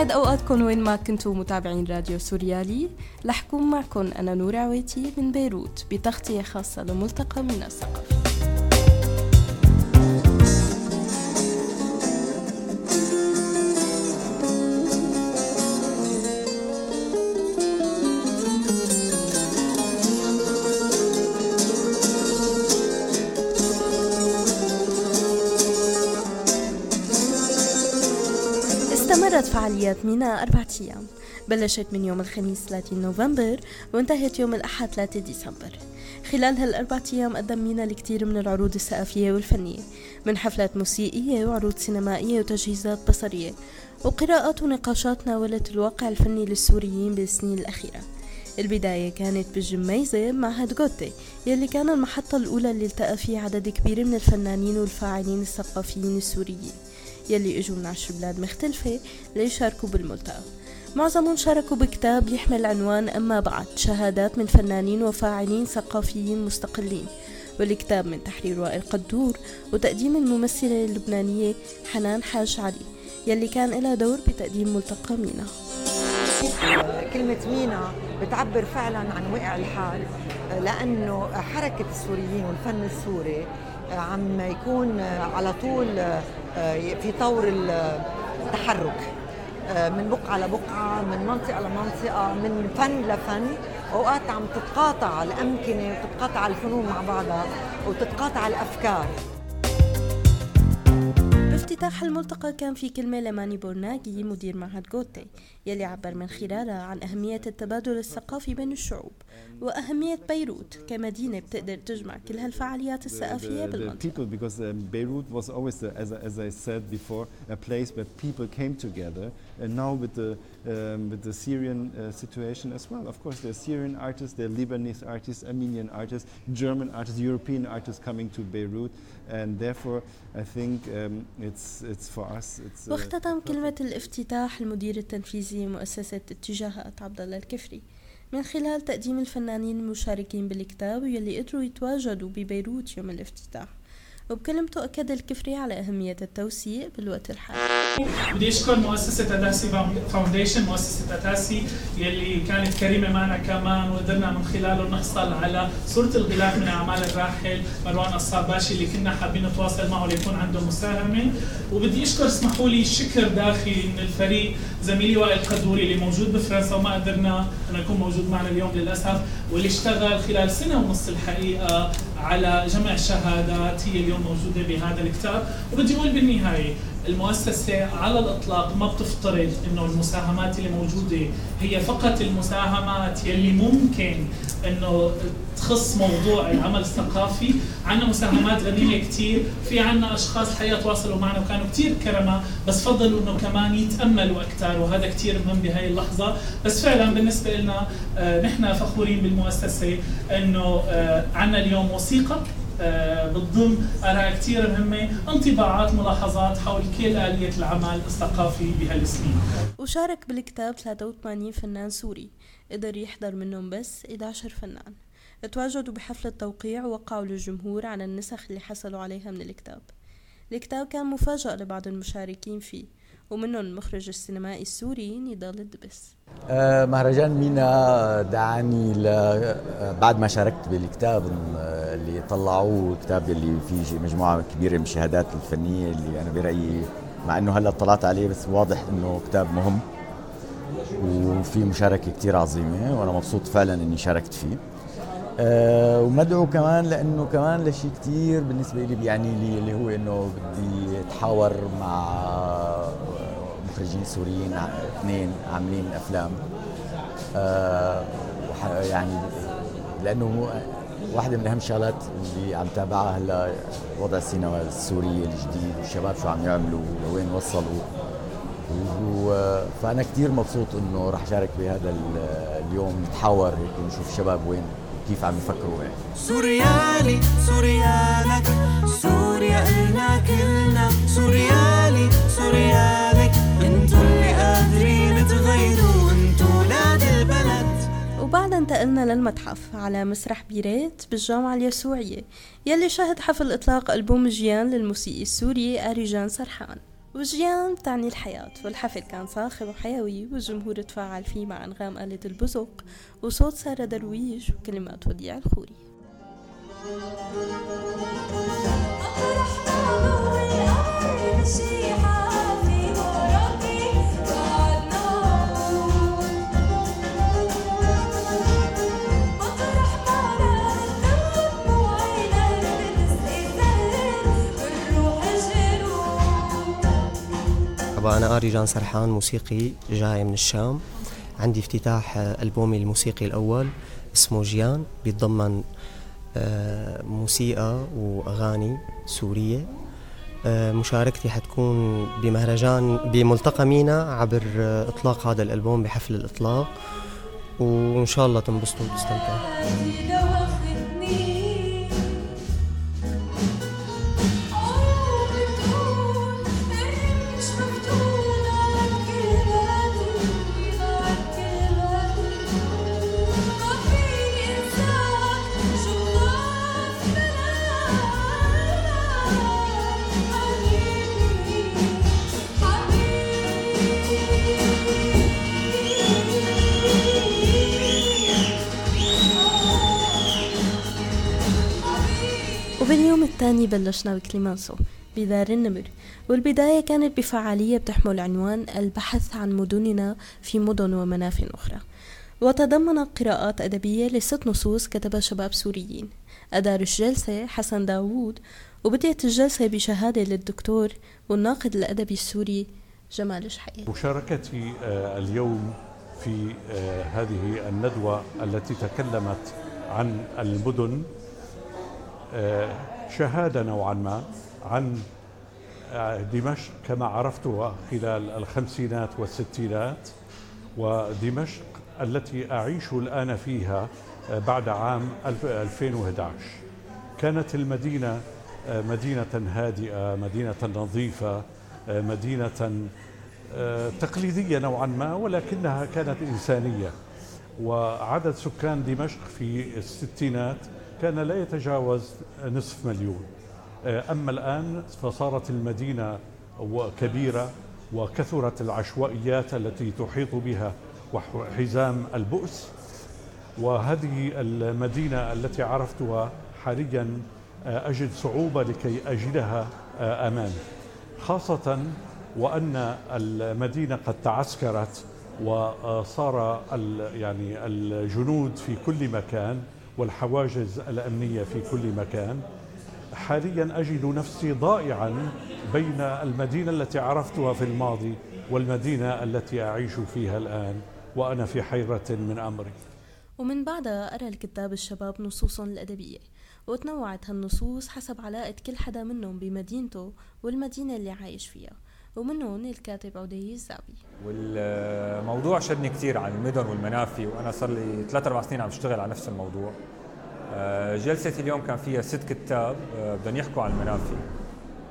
يسعد أوقاتكم وين ما كنتوا متابعين راديو سوريالي لحكون معكم أنا نور عويتي من بيروت بتغطية خاصة لملتقى من الثقافة. فعاليات ميناء أربعة أيام. بلشت من يوم الخميس 30 نوفمبر وانتهت يوم الأحد 3 ديسمبر. خلال هالأربعة أيام قدم مينا الكثير من العروض الثقافية والفنية من حفلات موسيقية وعروض سينمائية وتجهيزات بصرية وقراءات ونقاشات ناولت الواقع الفني للسوريين بالسنين الأخيرة. البداية كانت بالجميزة معهد جوتي يلي كان المحطة الأولى اللي التقى فيه عدد كبير من الفنانين والفاعلين الثقافيين السوريين. يلي إجوا من عشر بلاد مختلفة ليشاركوا بالملتقى. معظمهم شاركوا بكتاب يحمل عنوان أما بعد شهادات من فنانين وفاعلين ثقافيين مستقلين والكتاب من تحرير وائل قدور وتقديم الممثلة اللبنانية حنان حاج علي يلي كان لها دور بتقديم ملتقى مينا. كلمة مينا بتعبر فعلا عن وقع الحال لأنه حركة السوريين والفن السوري عم يكون على طول في طور التحرك. من بقعة لبقعة من منطقة لمنطقة من فن لفن. أوقات عم تتقاطع الأمكنة وتتقاطع الفنون مع بعضها وتتقاطع الأفكار. بافتتاح الملتقى كان في كلمة لماني بورناجي مدير معهد جوتي يلي عبر من خلالها عن أهمية التبادل الثقافي بين الشعوب وأهمية بيروت كمدينة بتقدر تجمع كل هالفعاليات الثقافية بالمنطقة. because um, Beirut was always, the, as, as I said before, a place where people came together. And now with the, um, with the Syrian uh, situation as well, of course, there are Syrian artists, there are Lebanese artists, Armenian artists, German artists, European artists coming to Beirut. And therefore, I think um, it's, it's for us. It's, uh, واختتم كلمة الافتتاح المدير التنفيذي مؤسسة اتجاهات عبد الله الكفري من خلال تقديم الفنانين المشاركين بالكتاب واللي قدروا يتواجدوا ببيروت يوم الافتتاح وبكلمته أكد الكفري على أهمية التوسيع بالوقت الحالي. بدي اشكر مؤسسه اداسي foundation مؤسسه اداسي يلي كانت كريمة معنا كمان وقدرنا من خلاله نحصل على صورة الغلاف من أعمال الراحل مروان قصاب باشي اللي كنا حابين نتواصل معه ليكون عنده مساهمة. وبدي أشكر اسمحوا لي شكر داخلي من الفريق زميلي وائل قدوري اللي موجود بفرنسا وما قدرنا انه يكون موجود معنا اليوم للأسف واللي اشتغل خلال سنة ونص الحقيقة على جمع شهادات هي اليوم موجودة بهذا الكتاب. وبدي أقول بالنهاية؟ المؤسسة على الإطلاق ما بتفترض إنه المساهمات اللي موجودة هي فقط المساهمات يلي ممكن إنه تخص موضوع العمل الثقافي. عنا مساهمات غنية كتير في عنا أشخاص الحقيقة تواصلوا معنا وكانوا كتير كرمة بس فضلوا إنه كمان يتأملوا أكثر وهذا كتير مهم بهاي اللحظة. بس فعلا بالنسبة لنا آه نحن فخورين بالمؤسسة إنه آه عنا اليوم وثيقة بتضم آراء كثير مهمة. انطباعات ملاحظات حول كل آلية العمل الثقافي بهالسنين. وشارك بالكتاب 83 فنان سوري. قدر يحضر منهم بس 11 فنان. تواجدوا بحفل التوقيع ووقعوا للجمهور عن النسخ اللي حصلوا عليها من الكتاب. الكتاب كان مفاجأة لبعض المشاركين فيه. ومنهم المخرج السينمائي السوري نضال الدبس آه مهرجان مينا دعاني ل... بعد ما شاركت بالكتاب اللي طلعوه الكتاب اللي فيه مجموعة كبيرة من الشهادات الفنية اللي أنا برأيي مع إنه هلأ اطلعت عليه بس واضح إنه كتاب مهم وفي مشاركة كثير عظيمة وأنا مبسوط فعلا إني شاركت فيه. أه ومدعو كمان لإنه كمان لشيء كثير بالنسبة لي بيعني لي اللي هو إنه بدي أتحاور مع مخرجين سوريين اثنين عاملين أفلام. أه يعني لأنه واحدة من أهم الشغلات اللي عم تابعها هلا وضع السينما السورية الجديد والشباب شو عم يعملوا لوين وصلوا. فأنا كثير مبسوط إنه رح شارك بهذا اليوم نتحاور هيك ونشوف الشباب وين كيف عم يفكروا يعني. سوريالي سوريالك سوريا إلنا كلنا. سوريالي سوريالك انتقلنا للمتحف على مسرح بيريت بالجامعة اليسوعية يلي شهد حفل إطلاق ألبوم جيان للموسيقي السوري أريجان سرحان. وجيان تعني الحياة والحفل كان صاخب وحيوي والجمهور تفاعل فيه مع أنغام آلة البزق وصوت سارة درويش وكلمات وديع الخوري. جان سرحان موسيقي جاي من الشام. عندي افتتاح ألبومي الموسيقي الأول اسمه جيان بيتضمن آه، موسيقى وأغاني سورية. آه، مشاركتي حتكون بمهرجان بملتقى مينا عبر آه، إطلاق هذا الألبوم بحفل الإطلاق. وإن شاء الله تنبسطوا وتستمتعوا. الثاني بلشنا بكليمانسو بدار النمر. والبداية كانت بفعالية بتحمل عنوان البحث عن مدننا في مدن ومناف أخرى. وتضمنت قراءات أدبية لست نصوص كتبها شباب سوريين. أدار الجلسة حسن داوود وبدأت الجلسة بشهادة للدكتور والناقد الأدبي السوري جمال شحية مشاركتي آه، اليوم في آه، هذه الندوة التي تكلمت عن المدن آه، شهادة نوعا ما عن دمشق كما عرفتها خلال الخمسينات والستينات ودمشق التي أعيش الآن فيها بعد عام 2011 كانت المدينة مدينة هادئة مدينة نظيفة مدينة تقليدية نوعا ما ولكنها كانت إنسانية. وعدد سكان دمشق في الستينات كان لا يتجاوز نصف مليون. أما الآن فصارت المدينة كبيرة وكثرت العشوائيات التي تحيط بها وحزام البؤس. وهذه المدينة التي عرفتها حاليا أجد صعوبة لكي أجدها أمامي خاصة وأن المدينة قد تعسكرت وصار يعني الجنود في كل مكان والحواجز الأمنية في كل مكان. حاليا أجد نفسي ضائعا بين المدينة التي عرفتها في الماضي والمدينة التي أعيش فيها الآن وأنا في حيرة من أمري. ومن بعدها أرى الكتاب الشباب نصوصا الأدبية وتنوعت هالنصوص حسب علاقة كل حدا منهم بمدينته والمدينة اللي عايش فيها. ومنهم الكاتب عدي الزعبي والموضوع شدني كثير عن المدن والمنافي وأنا صار لي ثلاث أربع سنين عم اشتغل على نفس الموضوع. آه، جلسة اليوم كان فيها ست كتاب آه، بدهم يحكوا عن المنافي.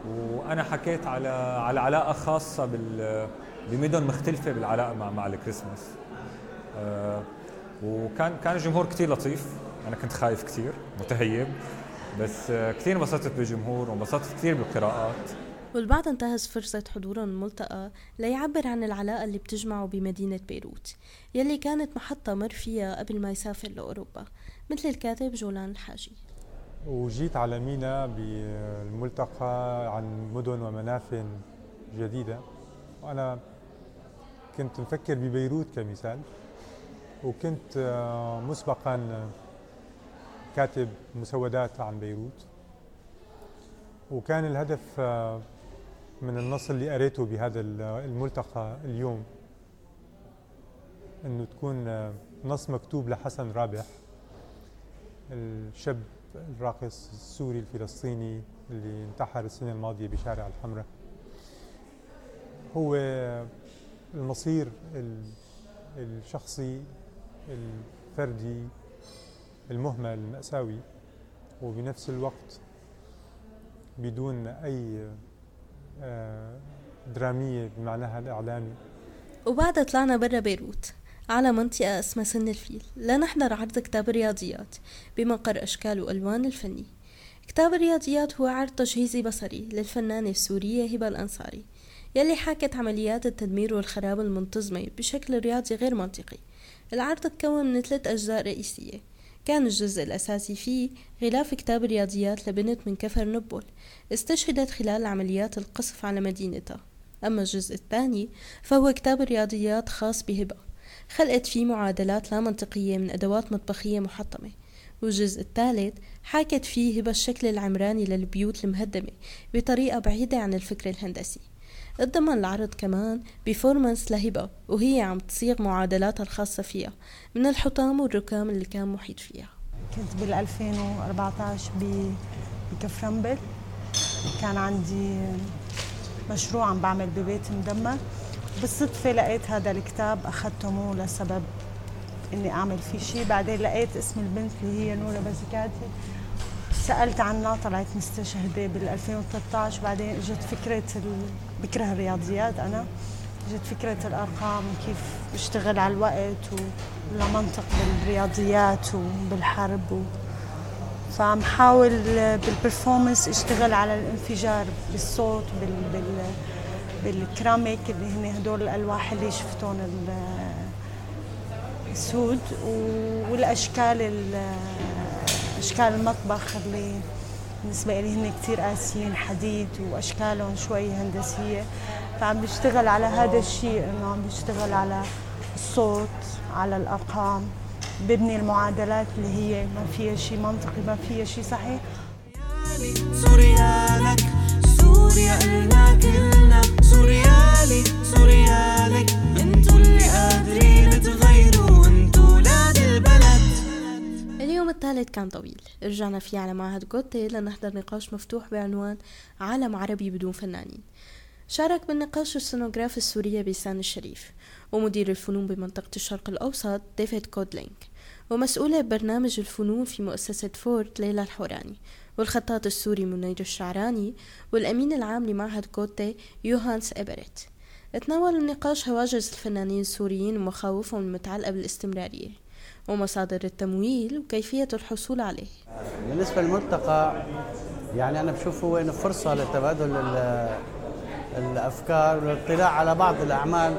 وأنا حكيت على على علاقة خاصة بال بمدن مختلفة بالعلاقة مع مع الكريسماس. آه، وكان كان الجمهور كثير لطيف. أنا كنت خايف كثير متهيب. بس كثير انبسطت بالجمهور وانبسطت كثير بالقراءات. والبعض انتهز فرصة حضورهم الملتقى ليعبر عن العلاقة اللي بتجمعه بمدينة بيروت يلي كانت محطة مر فيها قبل ما يسافر لأوروبا مثل الكاتب جولان الحاجي. وجيت على مينا بالملتقى عن مدن ومناف جديدة. وأنا كنت مفكر ببيروت كمثال وكنت آه، مسبقا كاتب مسودات عن بيروت. وكان الهدف آه، من النص اللي قريته بهذا الملتقى اليوم إنه تكون آه، نص مكتوب لحسن رابح الشاب الراقص السوري الفلسطيني اللي انتحر السنة الماضية بشارع الحمراء. هو المصير الشخصي الفردي المهمل المأساوي وبنفس الوقت بدون أي آه، درامية بمعناها الإعلامي. وبعدها طلعنا برا بيروت على منطقة اسمها سن الفيل. لنحضر عرض كتاب الرياضيات بمقر أشكال وألوان الفني. كتاب الرياضيات هو عرض تجهيزي بصري للفنانة السورية هبة الأنصاري يلي حاكت عمليات التدمير والخراب المنتظمة بشكل رياضي غير منطقي. العرض تكون من ثلاث أجزاء رئيسية. كان الجزء الأساسي فيه غلاف كتاب رياضيات لبنت من كفر نبل. استشهدت خلال عمليات القصف على مدينتها أما الجزء الثاني فهو كتاب رياضيات خاص بهبة. خلقت فيه معادلات لا منطقية من أدوات مطبخية محطمة. والجزء الثالث حاكت فيه هبة الشكل العمراني للبيوت المهدمة بطريقة بعيدة عن الفكر الهندسي. اتضمن العرض كمان بفورمانس لهبة وهي عم تصيغ معادلاتها الخاصة فيها. من الحطام والركام اللي كان محيط فيها. كنت بال 2014 بكفرنبل. كان عندي مشروع عم بعمل ببيت مدمر. بالصدفة لقيت هذا الكتاب أخذته مو لسبب إني أعمل فيه شيء بعدين لقيت اسم البنت اللي هي نورة بازكاتي سألت عنها طلعت مستشهدة بال 2013 بعدين إجت فكرة. بكره الرياضيات. أنا اجت فكرة الأرقام كيف بشتغل على الوقت ولا منطق بالرياضيات وبالحرب و... فعم حاول بالبرفورمنس أشتغل على الانفجار بالصوت بال... بال... بالكراميك اللي هن هدول الألواح اللي شفتون السود والأشكال أشكال المطبخ اللي بالنسبة لي هن كثير قاسيين حديد وأشكالهم شوي هندسية فعم بشتغل على هذا الشيء إنه عم بشتغل على الصوت على الأرقام ببني المعادلات اللي هي ما فيها شيء منطقي ما فيها شيء صحيح. سوريالك سوريا إلنا كلنا الثالث كان طويل. رجعنا فيه على معهد جوته لنحضر نقاش مفتوح بعنوان عالم عربي بدون فنانين شارك بالنقاش السينوغراف السورية بيسان الشريف ومدير الفنون بمنطقة الشرق الأوسط ديفيد كودلينك ومسؤولة برنامج الفنون في مؤسسة فورد ليلى الحوراني والخطاط السوري منير الشعراني والأمين العام لمعهد جوته يوهانس إبرت تناول النقاش هواجس الفنانين السوريين ومخاوفهم المتعلقة بالاستمرارية. ومصادر التمويل وكيفية الحصول عليه. بالنسبة للملتقى يعني أنا بشوف هو إنه فرصة لتبادل الأفكار والاطلاع على بعض الأعمال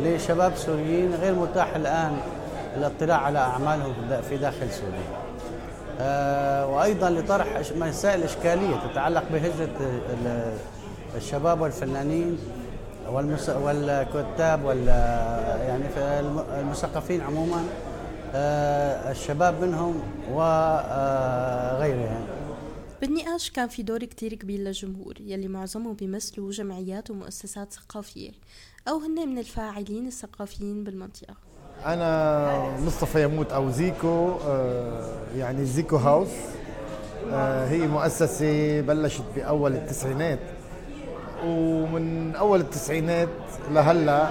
لشباب سوريين غير متاح الآن الاطلاع على أعمالهم في داخل سوريا. آه وأيضا لطرح مسائل إشكالية تتعلق بهجرة الشباب والفنانين والكتاب وال يعني المثقفين عموما. الشباب منهم وغيرهم بالنقاش كان في دور كتير كبير للجمهور يلي معظمهم بيمثلوا جمعيات ومؤسسات ثقافية أو هن من الفاعلين الثقافيين بالمنطقة. أنا مصطفى يموت أو زيكو آه، يعني زيكو هاوس آه، هي مؤسسة بلشت بأول التسعينات. ومن أول التسعينات لهلأ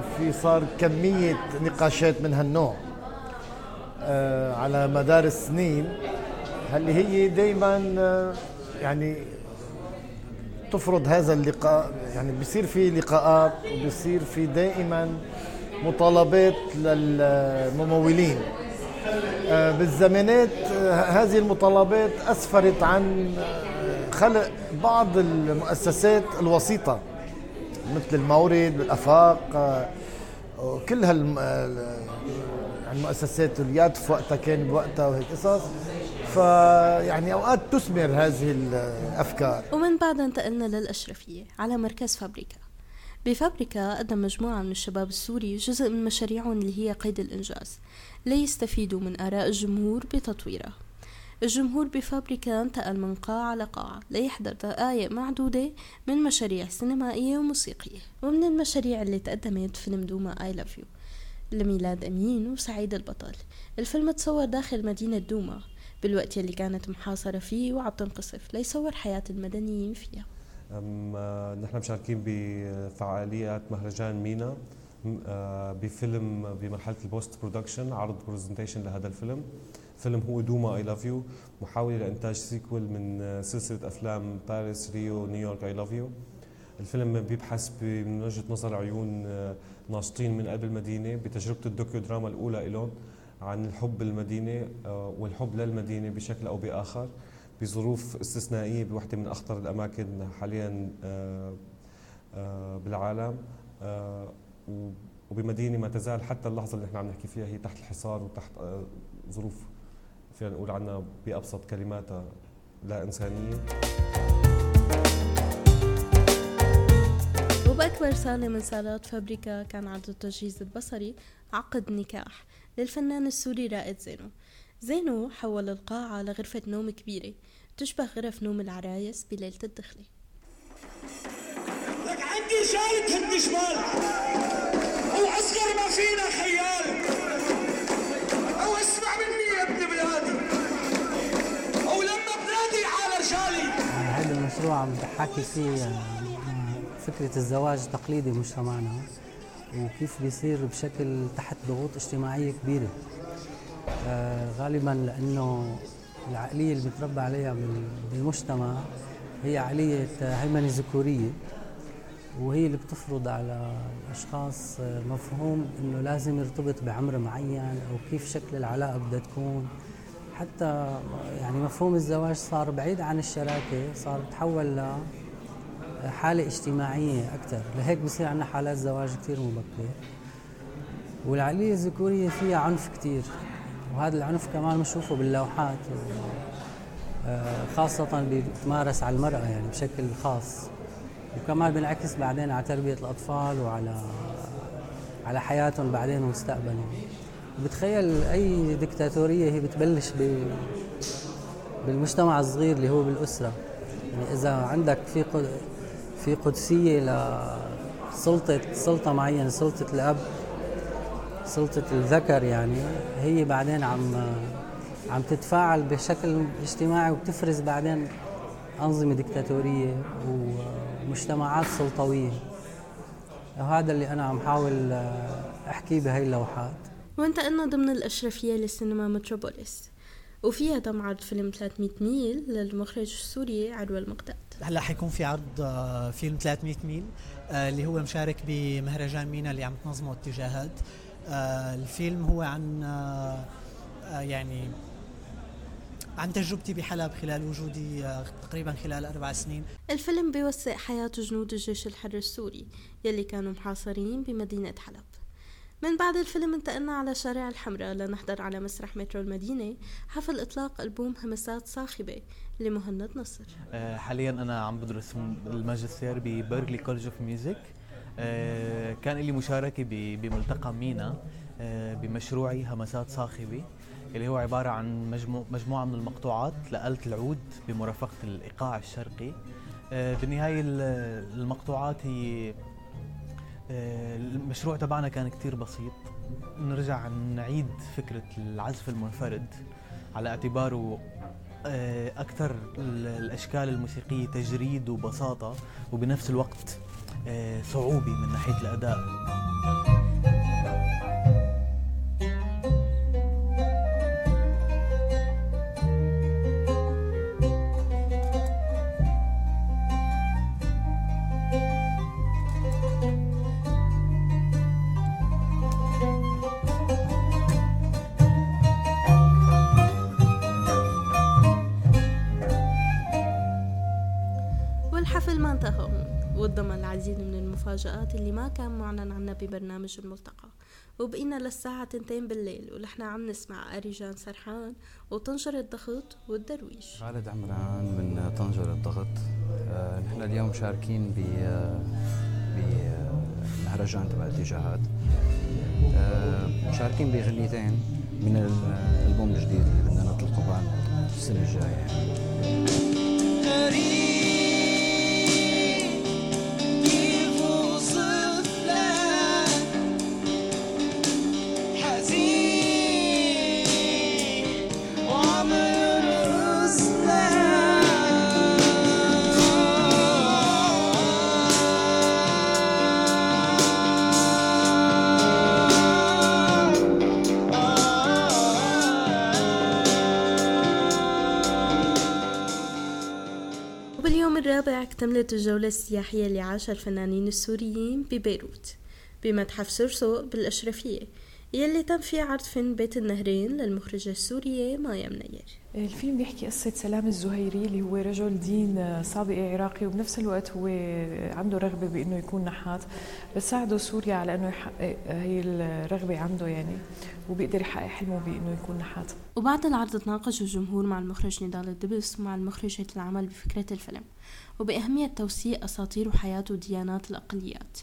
في صار كمية نقاشات من هالنوع. آه، على مدار السنين اللي هي دائما آه، يعني تفرض هذا اللقاء؟ يعني بصير في لقاءات وبصير في دائما مطالبات للممولين. آه، بالزمانات هذه المطالبات أسفرت عن خلق بعض المؤسسات الوسيطة مثل المورد بالأفاق كل هال عن مؤسسات في وقتها كان بوقتها وهيك قصص. فيعني أوقات تثمر هذه الأفكار. ومن بعدها انتقلنا للأشرفية على مركز فابريكا. بفابريكا قدم مجموعة من الشباب السوري جزء من مشاريعهم اللي هي قيد الإنجاز ليستفيدوا من آراء الجمهور بتطويرها. الجمهور بفابريكا انتقل من قاعة لقاعة ليحضر دقائق معدودة من مشاريع سينمائية وموسيقية. ومن المشاريع اللي تقدمت فيلم دوما I Love You. لميلاد أمين وسعيد البطل. الفيلم تصور داخل مدينة دوما بالوقت يلي كانت محاصرة فيه وعم تنقصف ليصور حياة المدنيين فيها. آه، نحن مشاركين بفعاليات مهرجان مينا آه، بفيلم بمرحلة ال post production عرض presentation لهذا الفيلم. فيلم هو دوما I Love You محاولة لإنتاج sequel من آه، سلسلة أفلام باريس ريو نيويورك I Love You الفيلم بيبحث من وجهة نظر عيون ناشطين من قلب المدينة بتجربة الدوكيو دراما الأولى لهم عن الحب المدينة آه، والحب للمدينة بشكل أو بآخر بظروف استثنائية بوحدة من أخطر الأماكن حاليا آه، بالعالم وبمدينة ما تزال حتى اللحظة اللي إحنا عم نحكي فيها هي تحت الحصار وتحت ظروف فينا نقول عنها بأبسط كلماتها لا إنسانية. وبأكبر صالة من صالات فابريكا كان عرض التجهيز البصري عقد نكاح. للفنان السوري رائد زينو. زينو حول القاعة لغرفة نوم كبيرة تشبه غرف نوم العرايس بليلة الدخلة. لك عندي شايك هد شمال أو أصغر ما فينا خيال. أو أسمع مني يا ابن بلادي. أو لما بلادي على رجالي. هذا المشروع عم بحكي فيه. فكرة الزواج التقليدي بمجتمعنا وكيف بيصير بشكل تحت ضغوط اجتماعية كبيرة. آه غالبا لأنه العقلية اللي بتربى عليها بالمجتمع هي عقلية هيمنة ذكورية وهي اللي بتفرض على الأشخاص مفهوم إنه لازم يرتبط بعمر معين أو كيف شكل العلاقة بدها تكون. حتى يعني مفهوم الزواج صار بعيد عن الشراكة صار تحول حالة اجتماعية أكثر لهيك بصير عندنا حالات زواج كثير مبكر والعقلية الذكورية فيها عنف كثير وهذا العنف كمان بنشوفه باللوحات. آه، خاصة بيتمارس على المرأة يعني بشكل خاص. وكمان بينعكس بعدين على تربية الأطفال وعلى على حياتهم بعدين ومستقبلهم. بتخيل أي دكتاتورية هي بتبلش ب بالمجتمع الصغير اللي هو بالأسرة. يعني إذا عندك في في قدسية لسلطة سلطة معينة سلطة الأب سلطة الذكر يعني هي بعدين عم عم تتفاعل بشكل اجتماعي وبتفرز بعدين أنظمة دكتاتورية ومجتمعات سلطوية. وهذا اللي أنا عم حاول أحكيه بهي اللوحات. وانتقلنا ضمن الأشرفية لسينما متروبوليس وفيها عرض فيلم 300 ميل للمخرج السوري عروة المقداد هلا حيكون في عرض آه، فيلم 300 ميل آه، اللي هو مشارك بمهرجان مينا اللي عم تنظمه اتجاهات. آه، الفيلم هو عن يعني عن تجربتي بحلب خلال وجودي تقريبا خلال أربع سنين. الفيلم بيوثق حياة جنود الجيش الحر السوري يلي كانوا محاصرين بمدينة حلب. من بعد الفيلم انتقلنا على شارع الحمراء لنحضر على مسرح مترو المدينة حفل إطلاق ألبوم همسات صاخبة لمهند نصر. آه، حاليا أنا عم بدرس الماجستير ب Berklee College of Music كان لي مشاركة بملتقى مينا آه، بمشروعي همسات صاخبة اللي هو عبارة عن مجموعة من المقطوعات لآلة العود بمرافقة الإيقاع الشرقي. آه، بالنهاية المقطوعات هي المشروع تبعنا كان كتير بسيط. نرجع نعيد فكرة العزف المنفرد على اعتباره آه، أكثر الأشكال الموسيقية تجريد وبساطة وبنفس الوقت آه، صعوبة من ناحية الأداء. المفاجآت اللي ما كان معلن عنها ببرنامج الملتقى. وبقينا للساعة تنتين بالليل ونحن عم نسمع أريجان سرحان وطنجرة الضغط والدرويش. خالد عمران من طنجرة الضغط. آه نحن اليوم مشاركين ب بمهرجان تبع الاتجاهات. آه مشاركين بغنيتين من الالبوم الجديد اللي بدنا نطلقه بعد السنة الجاية. الرابع اكتملت الجولة السياحية عاشها الفنانين السوريين ببيروت بمتحف سرسو بالأشرفية. يلي تم فيه عرض فيلم بيت النهرين للمخرجة السورية مايا منير. الفيلم بيحكي قصة سلام الزهيري اللي هو رجل دين صابئي عراقي وبنفس الوقت هو عنده رغبة بأنه يكون نحات بس ساعده سوريا على أنه يحقق هي الرغبة عنده يعني وبيقدر يحقق حلمه بأنه يكون نحات. وبعد العرض تناقش الجمهور مع المخرج نضال الدبس ومع المخرجة العمل بفكرة الفيلم وبأهمية توثيق أساطير وحياة وديانات الأقليات.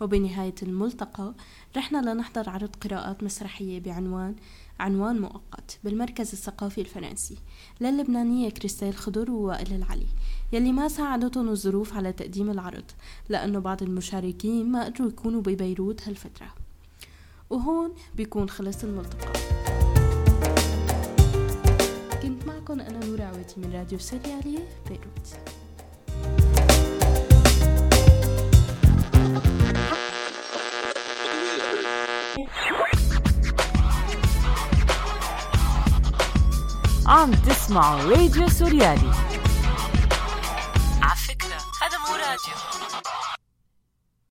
وبنهاية الملتقى رحنا لنحضر عرض قراءات مسرحية بعنوان عنوان مؤقت بالمركز الثقافي الفرنسي للبنانية كريستيل خضر ووائل العلي يلي ما ساعدتهم الظروف على تقديم العرض لأنه بعض المشاركين ما قدروا يكونوا ببيروت هالفترة. وهون بيكون خلص الملتقى. كنت معكم أنا نور عواتي من راديو سريالي بيروت. عم تسمعوا راديو سوريالي على